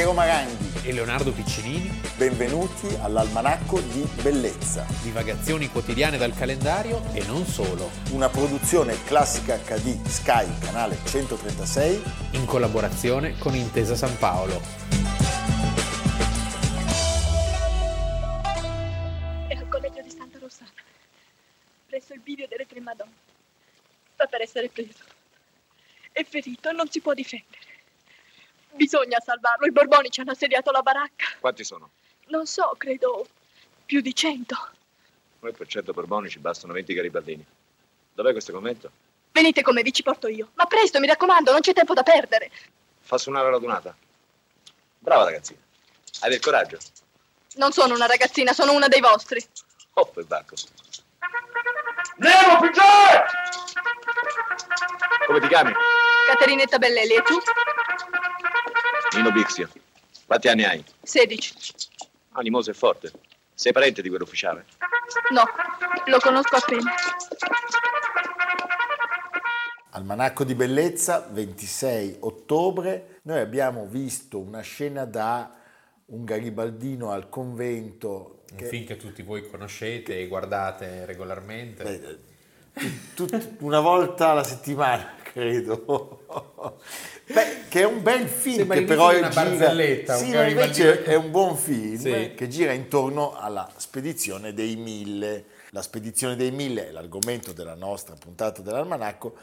Piero Maranghi e Leonardo Piccinini. Benvenuti all'Almanacco di Bellezza. Divagazioni quotidiane dal calendario e non solo. Una produzione classica HD Sky, canale 136. In collaborazione con Intesa San Paolo. È al collegio di Santa Rossana, presso il bivio delle tre Madonne. Sta per essere preso. È ferito e non si può difendere. Bisogna salvarlo. I Borboni ci hanno assediato la baracca. Quanti sono? Non so, credo più di cento. Noi per cento Borboni ci bastano 20 garibaldini. Dov'è questo convento? Venite come vi ci porto io. Ma presto, mi raccomando, non c'è tempo da perdere. Fa suonare la donata. Brava ragazzina. Hai del coraggio? Non sono una ragazzina, sono una dei vostri. Oh, per bacco. Nemo, Pigione! Come ti chiami? Caterinetta Bellelli, e tu? Nino Bixio. Quanti anni hai? 16. Animoso e forte. Sei parente di quell'ufficiale? No, lo conosco appena. Almanacco di Bellezza, 26 ottobre. Noi abbiamo visto una scena da un garibaldino al convento. Un film che tutti voi conoscete e guardate regolarmente. Beh, tut- una volta alla settimana, credo. Beh, che è un bel film Sembra che però una gira, barzelletta, sì, un invece è un buon film Sì. che gira intorno alla spedizione dei mille. La spedizione dei mille è l'argomento della nostra puntata dell'almanacco,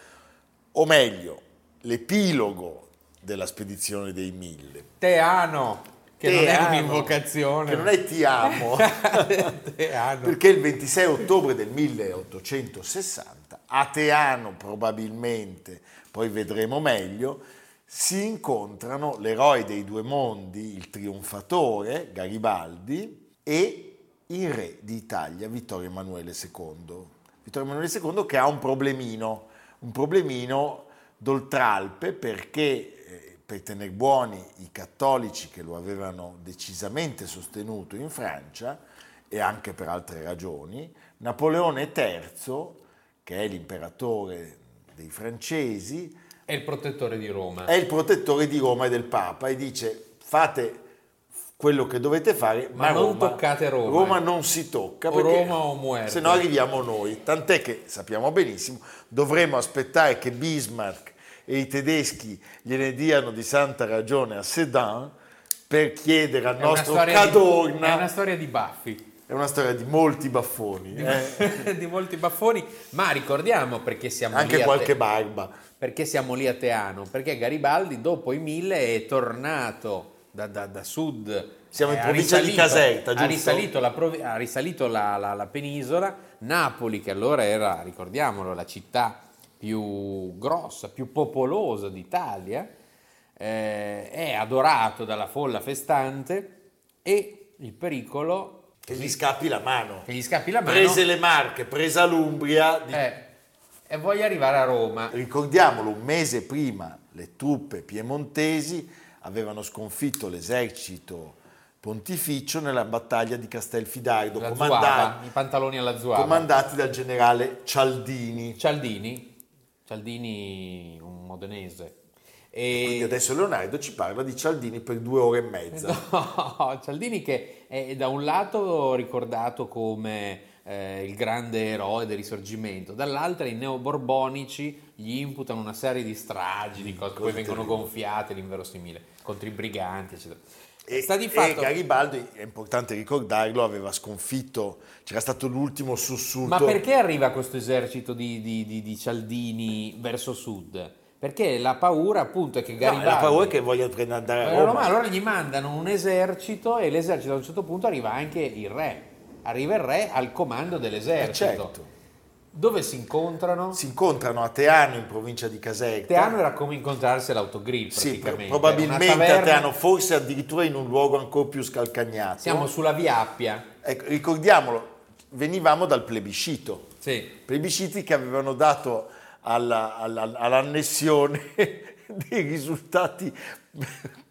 o meglio, l'epilogo della spedizione dei mille. Teano, che non è un'invocazione. Che non è ti amo. Perché il 26 ottobre del 1860 a Teano probabilmente, poi vedremo meglio, si incontrano l'eroe dei due mondi, il trionfatore Garibaldi e il re d'Italia Vittorio Emanuele II. Vittorio Emanuele II che ha un problemino, un problemino d'oltralpe perché per tenere buoni i cattolici che lo avevano decisamente sostenuto in Francia e anche per altre ragioni, Napoleone III, che è l'imperatore dei francesi, È il protettore di Roma. è il protettore di Roma e del Papa e dice fate quello che dovete fare, ma, Ma non Roma, toccate Roma, Roma non si tocca O perché Roma o muerte. se no arriviamo noi. Tant'è che sappiamo benissimo, dovremmo aspettare che Bismarck e i tedeschi gliene diano di santa ragione a Sedan per chiedere al È nostro storia di- Cadorna. è una storia di baffi. È una storia di molti baffoni, eh. di molti baffoni, ma ricordiamo perché siamo anche qualche Te- barba. perché siamo lì a Teano, perché Garibaldi dopo i mille è tornato da, da- da sud. Siamo in eh, ha provincia di Caserta, Ha giusto? risalito, la, ha risalito la, la- la penisola, Napoli che allora era, ricordiamolo, la città più grossa, più popolosa d'Italia, eh, è adorato dalla folla festante e il pericolo Che gli scappi la mano. che gli scappi la mano Prese le Marche, presa l'Umbria, di- eh, e voglio arrivare a Roma. Ricordiamolo, un mese prima le truppe piemontesi avevano sconfitto l'esercito pontificio nella battaglia di Castelfidardo, comandati, zuava, i pantaloni alla zuava. comandati dal generale Cialdini. Cialdini, Cialdini un modenese. Quindi E... adesso Leonardo ci parla di Cialdini per due ore e mezza. No, Cialdini che è da un lato ricordato come eh, il grande eroe del risorgimento, dall'altro i neoborbonici gli imputano una serie di stragi, di cose che poi vengono gonfiate, l'inverosimile, contro i briganti, eccetera. E, e fatto... Garibaldi, è importante ricordarlo, aveva sconfitto, c'era stato l'ultimo sussulto. Ma perché arriva questo esercito di, di- di- di Cialdini verso sud? Perché la paura appunto è che No, Garibaldi... la paura è che voglia prendere andare a Roma. ma allora gli mandano un esercito e l'esercito a un certo punto arriva anche il re. Arriva il re al comando dell'esercito. Eh, certo. Dove si incontrano? Si incontrano a Teano in provincia di Caserta. Teano era come incontrarsi all'autogrill Sì, praticamente. probabilmente a Teano, forse addirittura in un luogo ancora più scalcagnato. Siamo sulla via Appia. Ecco, ricordiamolo, venivamo dal plebiscito, Sì. plebisciti che avevano dato alla- alla- all'annessione dei risultati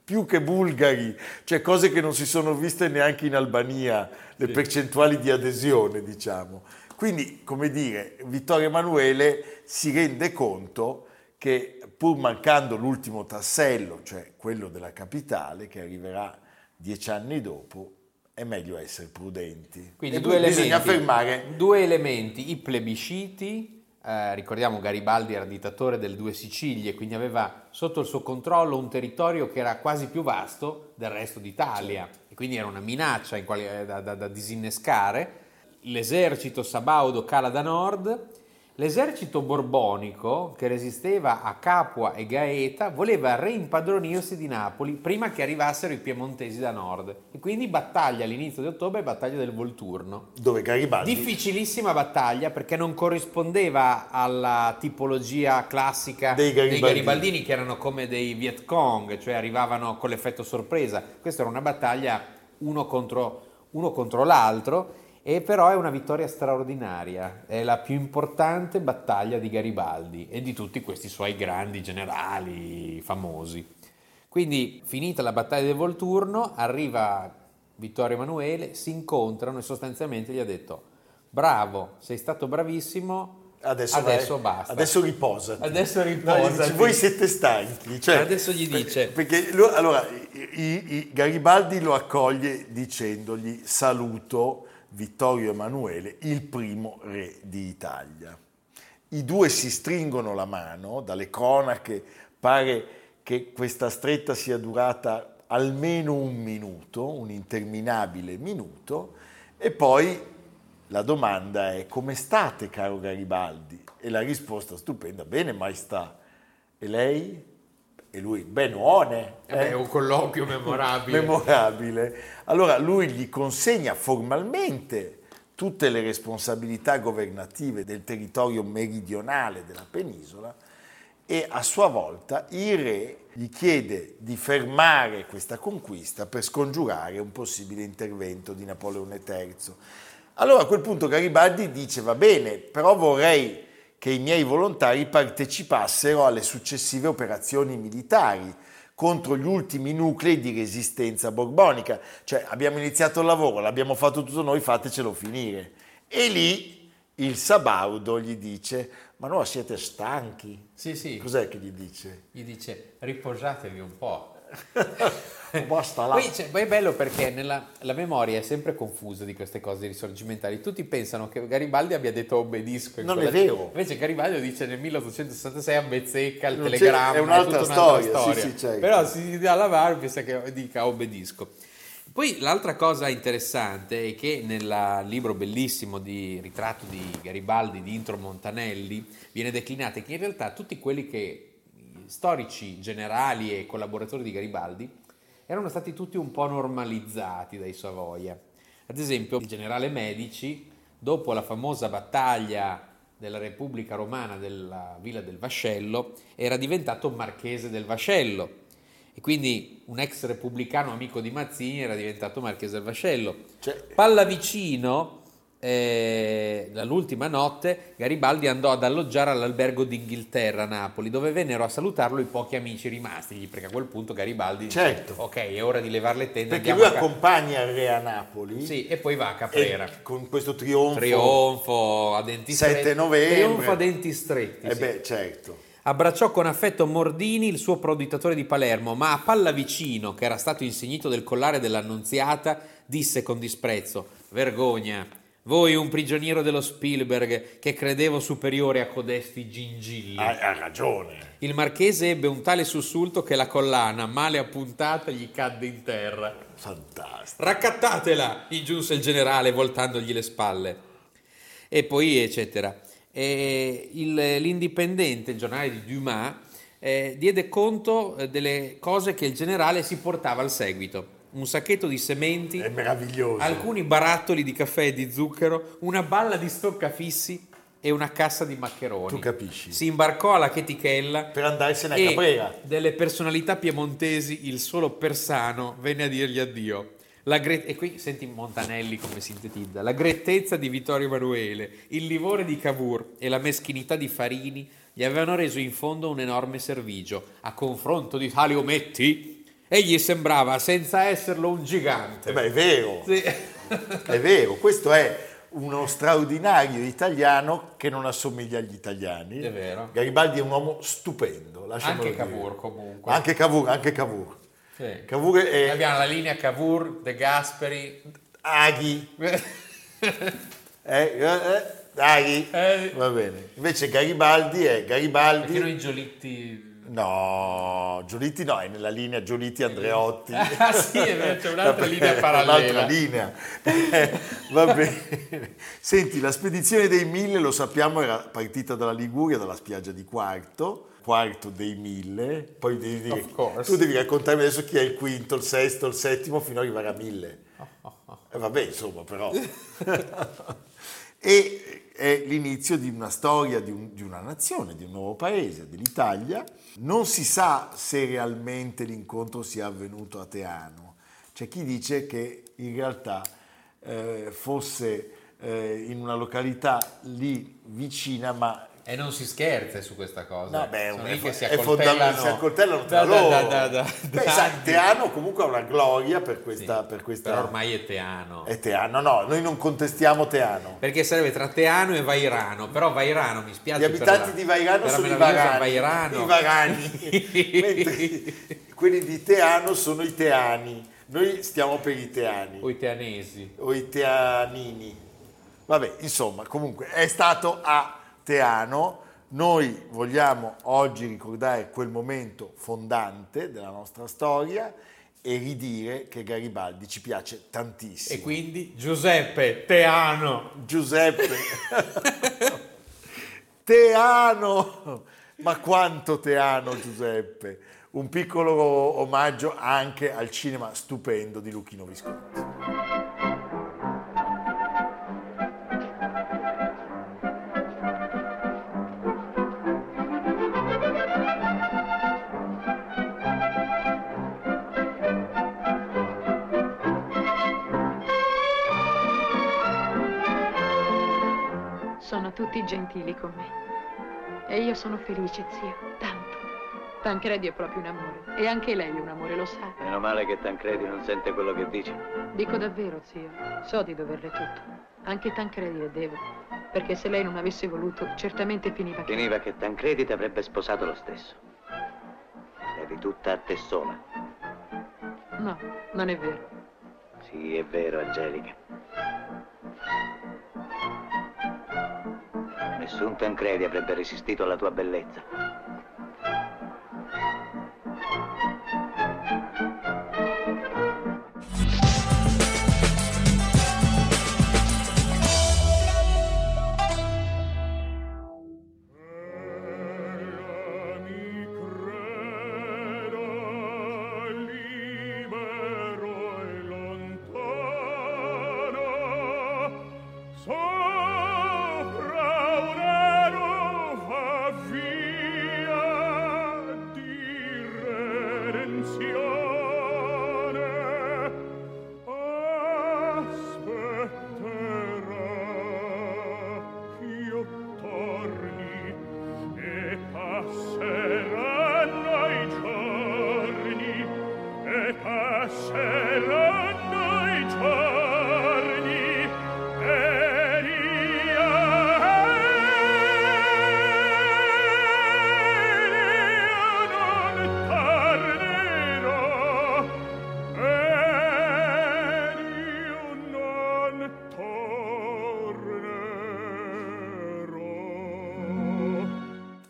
più che bulgari, cioè cose che non si sono viste neanche in Albania, le percentuali di adesione, diciamo. Quindi, come dire, Vittorio Emanuele si rende conto che pur mancando l'ultimo tassello, cioè quello della capitale, che arriverà dieci anni dopo, è meglio essere prudenti. Quindi due elementi, due elementi, i plebisciti, eh, ricordiamo Garibaldi era dittatore delle due Sicilie, quindi aveva sotto il suo controllo un territorio che era quasi più vasto del resto d'Italia e quindi era una minaccia in quali- eh, da, da- da disinnescare. L'esercito sabaudo cala da nord, l'esercito borbonico che resisteva a Capua e Gaeta voleva reimpadronirsi di Napoli prima che arrivassero i piemontesi da nord e quindi battaglia all'inizio di ottobre, battaglia del Volturno. dove Garibaldi Difficilissima battaglia perché non corrispondeva alla tipologia classica Dei Garibaldini. Garibaldini che erano come dei Viet Cong, cioè arrivavano con l'effetto sorpresa. Questa era una battaglia uno contro, uno contro l'altro e però è una vittoria straordinaria, è la più importante battaglia di Garibaldi e di tutti questi suoi grandi generali famosi. Quindi, finita la battaglia del Volturno, arriva Vittorio Emanuele, si incontrano e sostanzialmente gli ha detto: Bravo, sei stato bravissimo, adesso, adesso vai- basta. adesso riposati Adesso No, riposati. dice, voi siete stanchi cioè, Adesso gli dice- perché lui- allora i- i- Garibaldi lo accoglie dicendogli saluto Vittorio Emanuele il primo re d'Italia i due si stringono la mano, dalle cronache pare che questa stretta sia durata almeno un minuto, un interminabile minuto, e poi la domanda è come state caro Garibaldi? E la risposta stupenda, bene maestà. E lei? E lui, benone. Eh eh? è un colloquio memorabile. memorabile. Allora lui gli consegna formalmente tutte le responsabilità governative del territorio meridionale della penisola e a sua volta il re gli chiede di fermare questa conquista per scongiurare un possibile intervento di Napoleone III. Allora a quel punto Garibaldi dice va bene, però vorrei che i miei volontari partecipassero alle successive operazioni militari contro gli ultimi nuclei di resistenza borbonica. Cioè abbiamo iniziato il lavoro, l'abbiamo fatto tutto noi, fatecelo finire. E lì il Sabaudo gli dice, ma no, siete stanchi? Sì, sì. Cos'è che gli dice? Gli dice riposatevi un po'. Basta là. Poi, c'è- poi è bello perché nella, la memoria è sempre confusa di queste cose risorgimentali. Tutti pensano che Garibaldi abbia detto obbedisco. in Non è vero. Invece Garibaldi dice nel 1866 a Bezzecca il Non telegramma. è un'altra tutta storia, sì, sì, certo. Però si dà la VAR pensa che dica obbedisco. Poi l'altra cosa interessante è che nel libro bellissimo di ritratto di Garibaldi di Intro Montanelli viene declinata che in realtà tutti quelli che storici generali e collaboratori di Garibaldi erano stati tutti un po' normalizzati dai Savoia. Ad esempio, il generale Medici, dopo la famosa battaglia della Repubblica Romana della Villa del Vascello, era diventato marchese del Vascello e quindi un ex repubblicano amico di Mazzini era diventato marchese del Vascello. Cioè, Pallavicino, eh, l'ultima notte, Garibaldi andò ad alloggiare all'albergo d'Inghilterra a Napoli, dove vennero a salutarlo i pochi amici rimasti, perché a quel punto Garibaldi dice, Certo. ok, è ora di levare le tende, perché lui a accompagna il re a Napoli Sì, e poi va a Caprera. e con questo trionfo. Trionfo a denti 7 stretti. novembre. Trionfo a denti stretti. Eh sì. beh, certo. Abbracciò con affetto Mordini, il suo prodittatore di Palermo, ma a Pallavicino, che era stato insignito del collare dell'Annunziata, disse con disprezzo: Vergogna, voi un prigioniero dello Spielberg che credevo superiore a codesti gingilli. Ha, ha ragione. Il marchese ebbe un tale sussulto che la collana, male appuntata, gli cadde in terra. Fantastico. Raccattatela, gli giunse il generale voltandogli le spalle. E poi, eccetera. E il- l'Indipendente, il giornale di Dumas, eh, diede conto eh, delle cose che il generale si portava al seguito. Un sacchetto di sementi, È meraviglioso. alcuni barattoli di caffè e di zucchero, una balla di stoccafissi e una cassa di maccheroni. Tu capisci? Si imbarcò alla Chetichella Per andarsene a Caprera. delle personalità piemontesi il solo Persano venne a dirgli addio. La gre- e qui senti Montanelli come sintetizza. La grettezza di Vittorio Emanuele, il livore di Cavour e la meschinità di Farini gli avevano reso in fondo un enorme servigio. A confronto di tali ometti, egli sembrava, senza esserlo, un gigante. Eh beh, è vero. Sì. È vero, questo è uno straordinario italiano che non assomiglia agli italiani. È vero. Garibaldi è un uomo stupendo. Anche dire. Cavour comunque. Anche Cavour, anche Cavour. Sì. Cavour è Abbiamo la linea Cavour, De Gasperi. Aghi. Eh, eh, eh, Aghi. Eh. Va bene. Invece Garibaldi è Garibaldi. Perché noi Giolitti... No, Giolitti no, è nella linea Giolitti Andreotti. Ah sì, è vero, c'è un'altra Vabbè, linea parallela. Un'altra linea. Eh, va bene. Senti, la spedizione dei mille, lo sappiamo, era partita dalla Liguria, dalla spiaggia di Quarto, quarto dei mille, poi devi dire, tu devi raccontarmi adesso chi è il quinto, il sesto, il settimo, fino ad arrivare a mille. E vabbè, insomma, però. e è l'inizio di una storia di, un- di una nazione, di un nuovo paese, dell'Italia. Non si sa se realmente l'incontro sia avvenuto a Teano. C'è chi dice che in realtà eh, fosse eh, in una località lì vicina, ma E non si scherza su questa cosa. No, beh, Sono è, che si è fondamentale, si accoltellano tra da- loro. da- da- da- Beh, anni. Teano comunque ha una gloria per questa... Sì, per questa Però ormai è Teano. è Teano, no, noi non contestiamo Teano. Perché sarebbe tra Teano e Vairano, però Vairano mi spiace Gli abitanti la- di Vairano sono i varani, Vairano. i varani, mentre quelli di Teano sono i teani. Noi stiamo per i teani o i teanesi. o i teanini. Vabbè, insomma, comunque è stato a Teano. Noi vogliamo oggi ricordare quel momento fondante della nostra storia e ridire che Garibaldi ci piace tantissimo. E quindi Giuseppe Teano. Giuseppe. Teano! Ma quanto Teano Giuseppe! Un piccolo omaggio anche al cinema stupendo di Luchino Visconti. Tutti gentili con me. E io sono felice, zia, tanto. Tancredi è proprio un amore. E anche lei è un amore, lo sa. Meno male che Tancredi non sente quello che dice. Dico davvero, zio. So di doverle tutto. Anche Tancredi le devo. Perché se lei non avesse voluto, certamente finiva che... Finiva che Tancredi ti avrebbe sposato lo stesso. Eri tutta a te sola. No, non è vero. Sì, è vero, Angelica. Nessun Tancredi avrebbe resistito alla tua bellezza.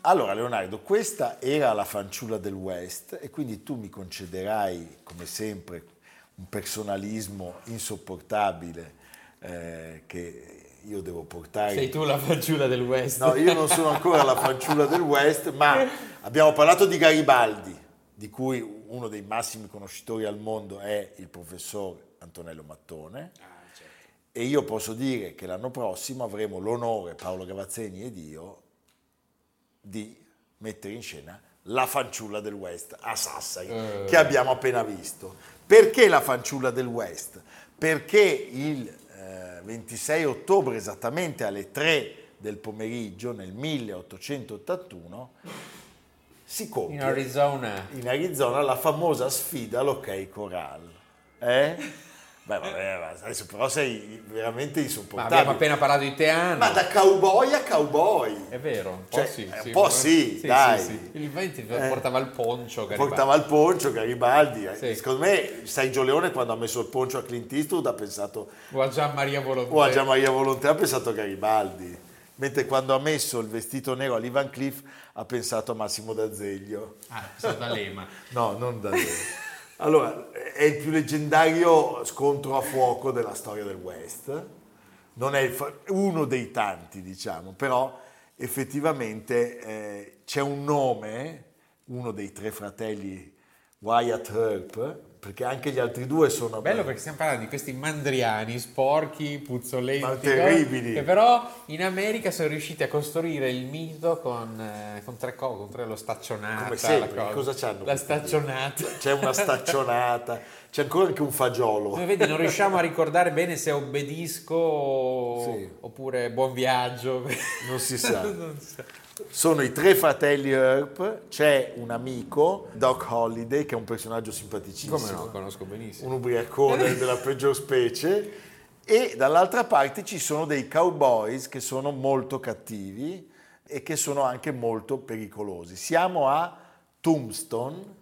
Allora Leonardo, questa era la fanciulla del West e quindi tu mi concederai, come sempre, un personalismo insopportabile eh, che io devo portare. Sei tu la fanciulla del West. No, io non sono ancora la fanciulla del West, ma abbiamo parlato di Garibaldi, di cui uno dei massimi conoscitori al mondo è il professor Antonello Mattone. E io posso dire che l'anno prossimo avremo l'onore, Paolo Gavazzeni ed io, di mettere in scena La fanciulla del West a Sassari, che abbiamo appena visto. Perché La fanciulla del West? Perché il eh, 26 ottobre, esattamente alle 3 del pomeriggio, nel 1881, si compie In Arizona. in Arizona la famosa sfida all'Ok Corral. Eh? Beh, vabbè, ma adesso però sei veramente Ma insopportabile. abbiamo appena parlato di Teano. Ma da cowboy a cowboy. È vero, un po' Cioè, sì. un sì, po' sì, dai. Il Venti Eh. portava il poncio. Garibaldi. Portava il poncio Garibaldi. eh. Sì. Secondo me Sergio Leone quando ha messo il poncio a Clint Eastwood ha pensato O a Gian Maria Volonté. o a Gian Maria Volontà ha pensato a Garibaldi. Mentre quando ha messo il vestito nero all'Ivan Cliff ha pensato a Massimo D'Azeglio. Ah, sono da Lema. No, non D'Azeglio. Allora, è il più leggendario scontro a fuoco della storia del West. Non è fa- uno dei tanti, diciamo, però effettivamente eh, c'è un nome, uno dei tre fratelli Wyatt Earp, perché anche gli altri due sono... Bello perché stiamo parlando di questi mandriani sporchi, puzzolenti, Ma terribili. che però in America sono riusciti a costruire il mito con, eh, con tre cose, con tre lo staccionata, Come sempre, cosa c'hanno La staccionata. C'è una staccionata, c'è ancora anche un fagiolo. Come vedi non riusciamo a ricordare bene se obbedisco Sì. oppure buon viaggio. Non si sa. Non sa. Sono i tre fratelli Earp, c'è un amico, Doc Holliday, che è un personaggio simpaticissimo. Come no, conosco benissimo. un ubriacone della peggior specie e dall'altra parte ci sono dei cowboys che sono molto cattivi e che sono anche molto pericolosi. Siamo a Tombstone,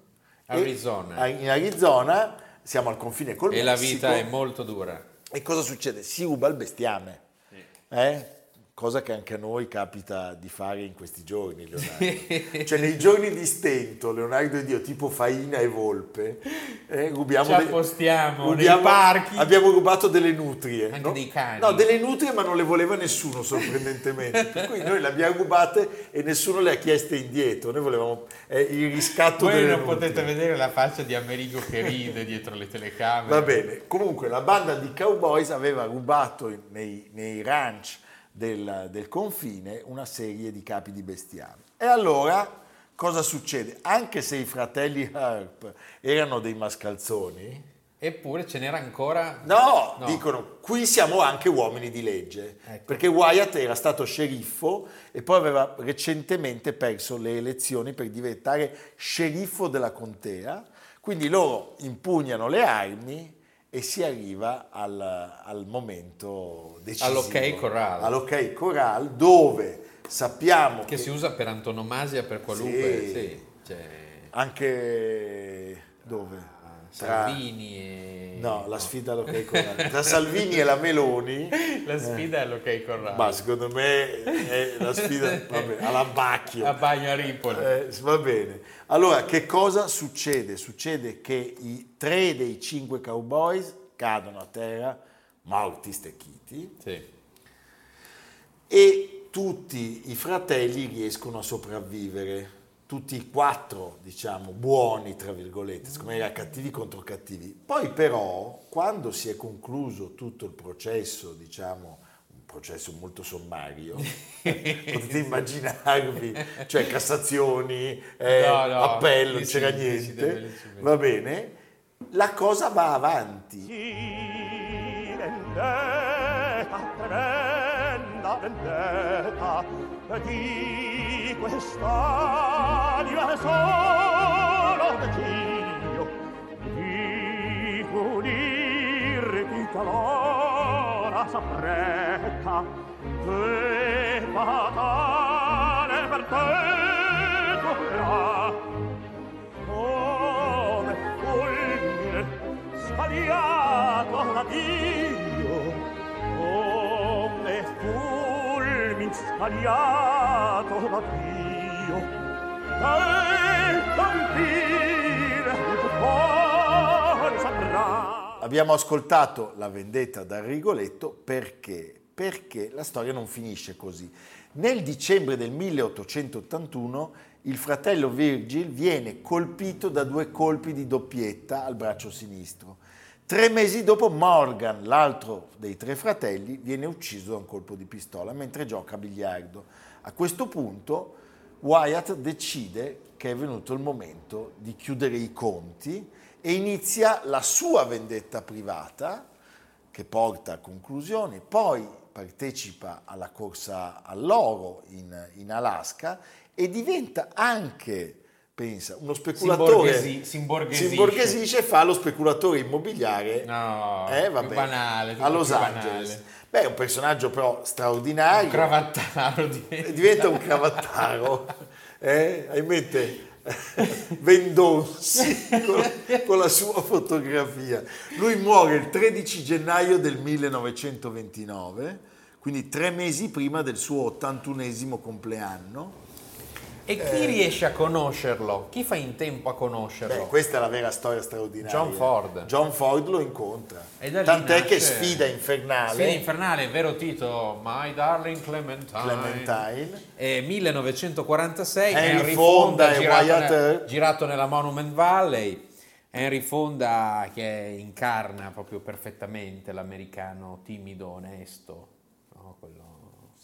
Arizona. in Arizona, siamo al confine col E la Messico. vita è molto dura. E cosa succede? Si ruba il bestiame, eh? Cosa che anche a noi capita di fare in questi giorni, Leonardo. cioè nei giorni di stento, Leonardo ed io, tipo Faina e Volpe, eh, rubiamo Ci dei- appostiamo nei rubiamo- parchi. Abbiamo rubato delle nutrie. Anche no? dei cani. No, delle nutrie ma non le voleva nessuno, sorprendentemente. per cui noi le abbiamo rubate e nessuno le ha chieste indietro. Noi volevamo eh, il riscatto Voi delle non nutrie. potete vedere la faccia di Amerigo che ride dietro le telecamere. Va bene, comunque la banda di cowboys aveva rubato nei, nei ranch del, del confine una serie di capi di bestiame. E allora cosa succede? Anche se i fratelli Herp erano dei mascalzoni, Eppure ce n'era ancora... no, No. dicono qui siamo anche uomini di legge, Ecco. perché Wyatt era stato sceriffo e poi aveva recentemente perso le elezioni per diventare sceriffo della contea, quindi loro impugnano le armi e si arriva al, al momento decisivo. All'ok corral. All'ok corral dove sappiamo Che che si usa per antonomasia per qualunque... Sì. Sì. cioè, anche dove? Tra- Salvini e... No, la sfida all'ok corral. Tra Salvini e la Meloni La sfida è l'ok corral. Ma secondo me è la sfida vabbè, all'abbacchio. A bagno a Ripoli. Eh, va bene. Allora, che cosa succede? Succede che i tre dei cinque cowboys cadono a terra, morti stecchiti, Sì. e tutti i fratelli riescono a sopravvivere. Tutti e quattro, diciamo, buoni, tra virgolette, siccome era cattivi contro cattivi. Poi però, quando si è concluso tutto il processo, diciamo, un processo molto sommario, potete immaginarvi, cioè Cassazioni, eh, No, no, appello, non c'era sì, niente, va bene? La cosa va avanti. la vendetta di quest'anima solo decido di punir chi talora s'appretta e fatale per te toccherà come fulmine scagliato la vita come fulmine scagliato da Dio, dal confine il cuore. Abbiamo ascoltato La vendetta da Rigoletto perché? Perché la storia non finisce così. Nel dicembre del 1881 il fratello Virgil viene colpito da due colpi di doppietta al braccio sinistro. Tre mesi dopo Morgan, l'altro dei tre fratelli, viene ucciso da un colpo di pistola mentre gioca a biliardo. A questo punto Wyatt decide che è venuto il momento di chiudere i conti e inizia la sua vendetta privata che porta a conclusioni, poi partecipa alla corsa all'oro in, in Alaska e diventa anche Pensa, uno speculatore imborghesi- si imborghesisce. si imborghesisce e fa lo speculatore immobiliare No, eh, vabbè, banale, a Los Angeles. banale. Beh, è un personaggio però straordinario. Un cravattaro diventa. diventa un cravattaro, eh? hai in mente Vendonsi con, con la sua fotografia. Lui muore il 13 gennaio del 1929, quindi tre mesi prima del suo 81esimo compleanno. E chi riesce a conoscerlo? Chi fa in tempo a conoscerlo? Beh, questa è la vera storia straordinaria. John Ford. John Ford lo incontra. Tant'è che sfida infernale. Sfida infernale, vero titolo, My Darling Clementine. Clementine. E 1946 Henry Henry, Fonda Fonda, girato, girato nella Monument Valley. Henry Fonda che incarna proprio perfettamente l'americano timido, onesto.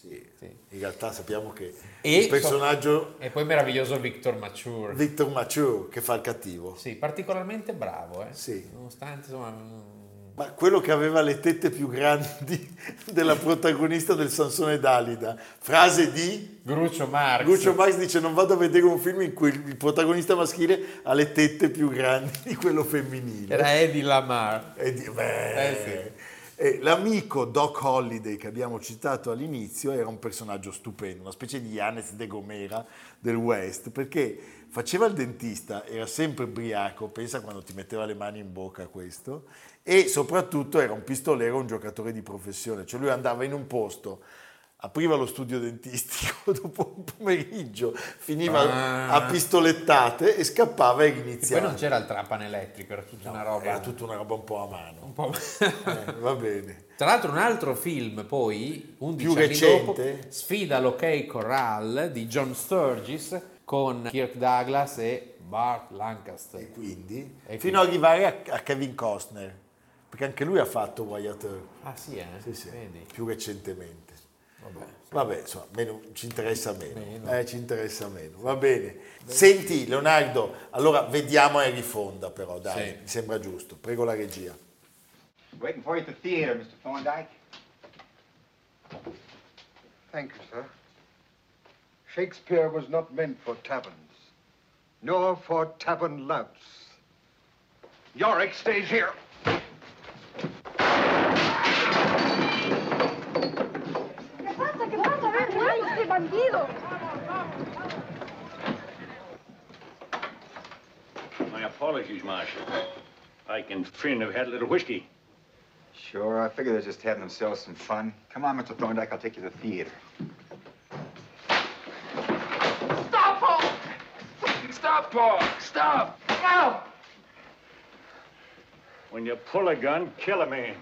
Sì. sì. In realtà sappiamo che E il personaggio E poi meraviglioso Victor Mature. Victor Mature che fa il cattivo. Sì, particolarmente bravo, eh. Sì. Nonostante, insomma... mm, Ma quello che aveva le tette più grandi della protagonista del Sansone Dalida. Frase di Gruccio Marx. Lucio Max dice non vado a vedere un film in cui il protagonista maschile ha le tette più grandi di quello femminile. Era Eddie Lamar. E di- beh, Eh e l'amico Doc Holliday che abbiamo citato all'inizio era un personaggio stupendo, una specie di Yanes de Gomera del West, perché faceva il dentista, era sempre ubriaco, pensa quando ti metteva le mani in bocca questo, e soprattutto era un pistolero, un giocatore di professione, cioè lui andava in un posto, apriva lo studio dentistico dopo un pomeriggio, finiva Ah. a pistolettate e scappava e E poi non c'era il trapano elettrico, era tutta una roba... Era tutta una roba un po' a mano. un po'... Eh, va bene. Tra l'altro un altro film poi, 11 Più anni recente? dopo, Sfida all'Ok Corral di John Sturgis con Kirk Douglas e Bart Lancaster. E quindi, E fino ad arrivare a, a Kevin Costner, perché anche lui ha fatto Wyatt Earp, Ah sì, eh? sì, sì, Vedi? più recentemente. Vabbè. Vabbè, insomma, meno- ci interessa meno. Meno. Eh, ci interessa meno. Va bene. Senti, Leonardo, allora vediamo Harry Fonda però, dai, Sì. mi sembra giusto. Prego la regia. Waiting for you at the theater, Mr. Thorndyke. Thank you, sir. Shakespeare was not meant for taverns, nor for tavern louts. Yorick stays here. ¿Qué pasa? A ver, muévelo, este bandido. My apologies, Marshal. Ike and Finn have had a little whiskey. Sure, I figure they're just having themselves some fun. Come on, Mr. Thorndyke, I'll take you to the theater. Stop, Paul! Stop, Paul! Stop! Now! When you pull a gun, kill a man.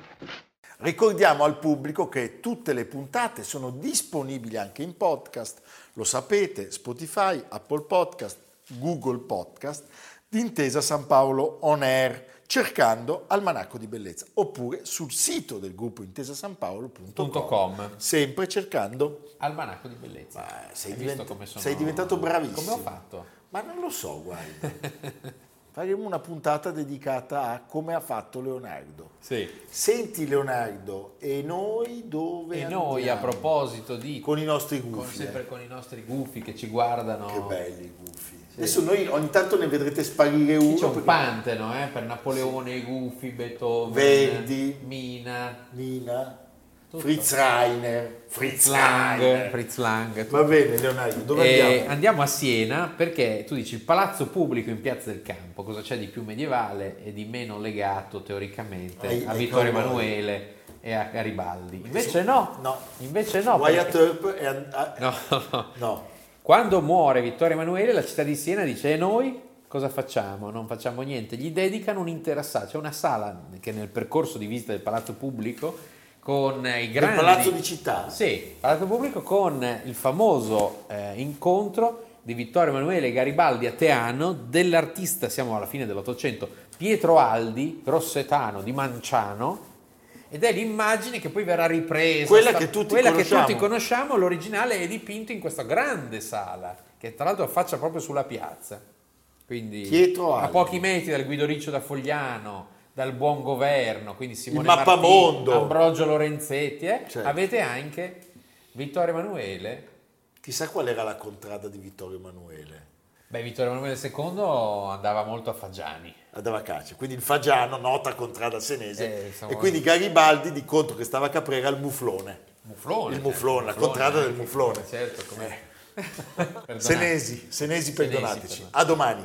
Ricordiamo al pubblico che tutte le puntate sono disponibili anche in podcast, lo sapete, Spotify, Apple Podcast, Google Podcast, di Intesa San Paolo On Air, cercando Almanacco di Bellezza, oppure sul sito del gruppo intesasanpaolo.com, .com. sempre cercando... Almanacco di bellezza. Ma sei, divent- sono- sei diventato bravissimo. Come ho fatto? Ma non lo so, guarda. Faremo una puntata dedicata a come ha fatto Leonardo. Sì. Senti Leonardo, e noi dove E noi a andiamo? proposito di... Con i nostri con- gufi. sempre eh. con i nostri gufi che ci guardano. Che belli i gufi. Adesso noi ogni tanto ne vedrete sparire uno. c'è un perché- pantano eh, per Napoleone, i Gufi, Beethoven, Verdi. Mina, Nina, Tutto. Fritz Reiner, Fritz Lang. Fritz Lang. Va bene Leonardo, dove E andiamo? andiamo a Siena perché tu dici il palazzo pubblico in Piazza del Campo, cosa c'è di più medievale e di meno legato teoricamente Ai- a ai Vittorio. Emanuele e a Garibaldi. Invece no, No. invece no. Wyatt Earp è... ah, No, no. no. Quando muore Vittorio Emanuele, la città di Siena dice: E noi cosa facciamo? Non facciamo niente. Gli dedicano un'intera sala. C'è una sala che nel percorso di visita del palazzo pubblico con i grandi. palazzo di città? Sì, palazzo pubblico con il famoso eh, incontro di Vittorio Emanuele Garibaldi a Teano dell'artista, siamo alla fine dell'Ottocento, Pietro Aldi, grossetano di Manciano. Ed è l'immagine che poi verrà ripresa. Quella che tutti quella che tutti conosciamo, l'originale è dipinto in questa grande sala, che tra l'altro affaccia proprio sulla piazza. Quindi Pietro a Aldi. pochi metri dal Guido Riccio da Fogliano, dal Buon Governo, quindi Simone Martini, mappamondo. Ambrogio Lorenzetti, eh? Certo. avete anche Vittorio Emanuele. Chissà qual era la contrada di Vittorio Emanuele. Beh, Vittorio Emanuele II andava molto a Faggiani. andava a caccia. Quindi il Fagiano, nota contrada senese, Eh, insomma- e quindi Garibaldi di contro che stava a Caprera il muflone. Muflone. Il certo, muflone, la muflone contrada del anche, muflone. Certo, come... Perdonate. Senesi, senesi perdonateci. perdonate. A domani.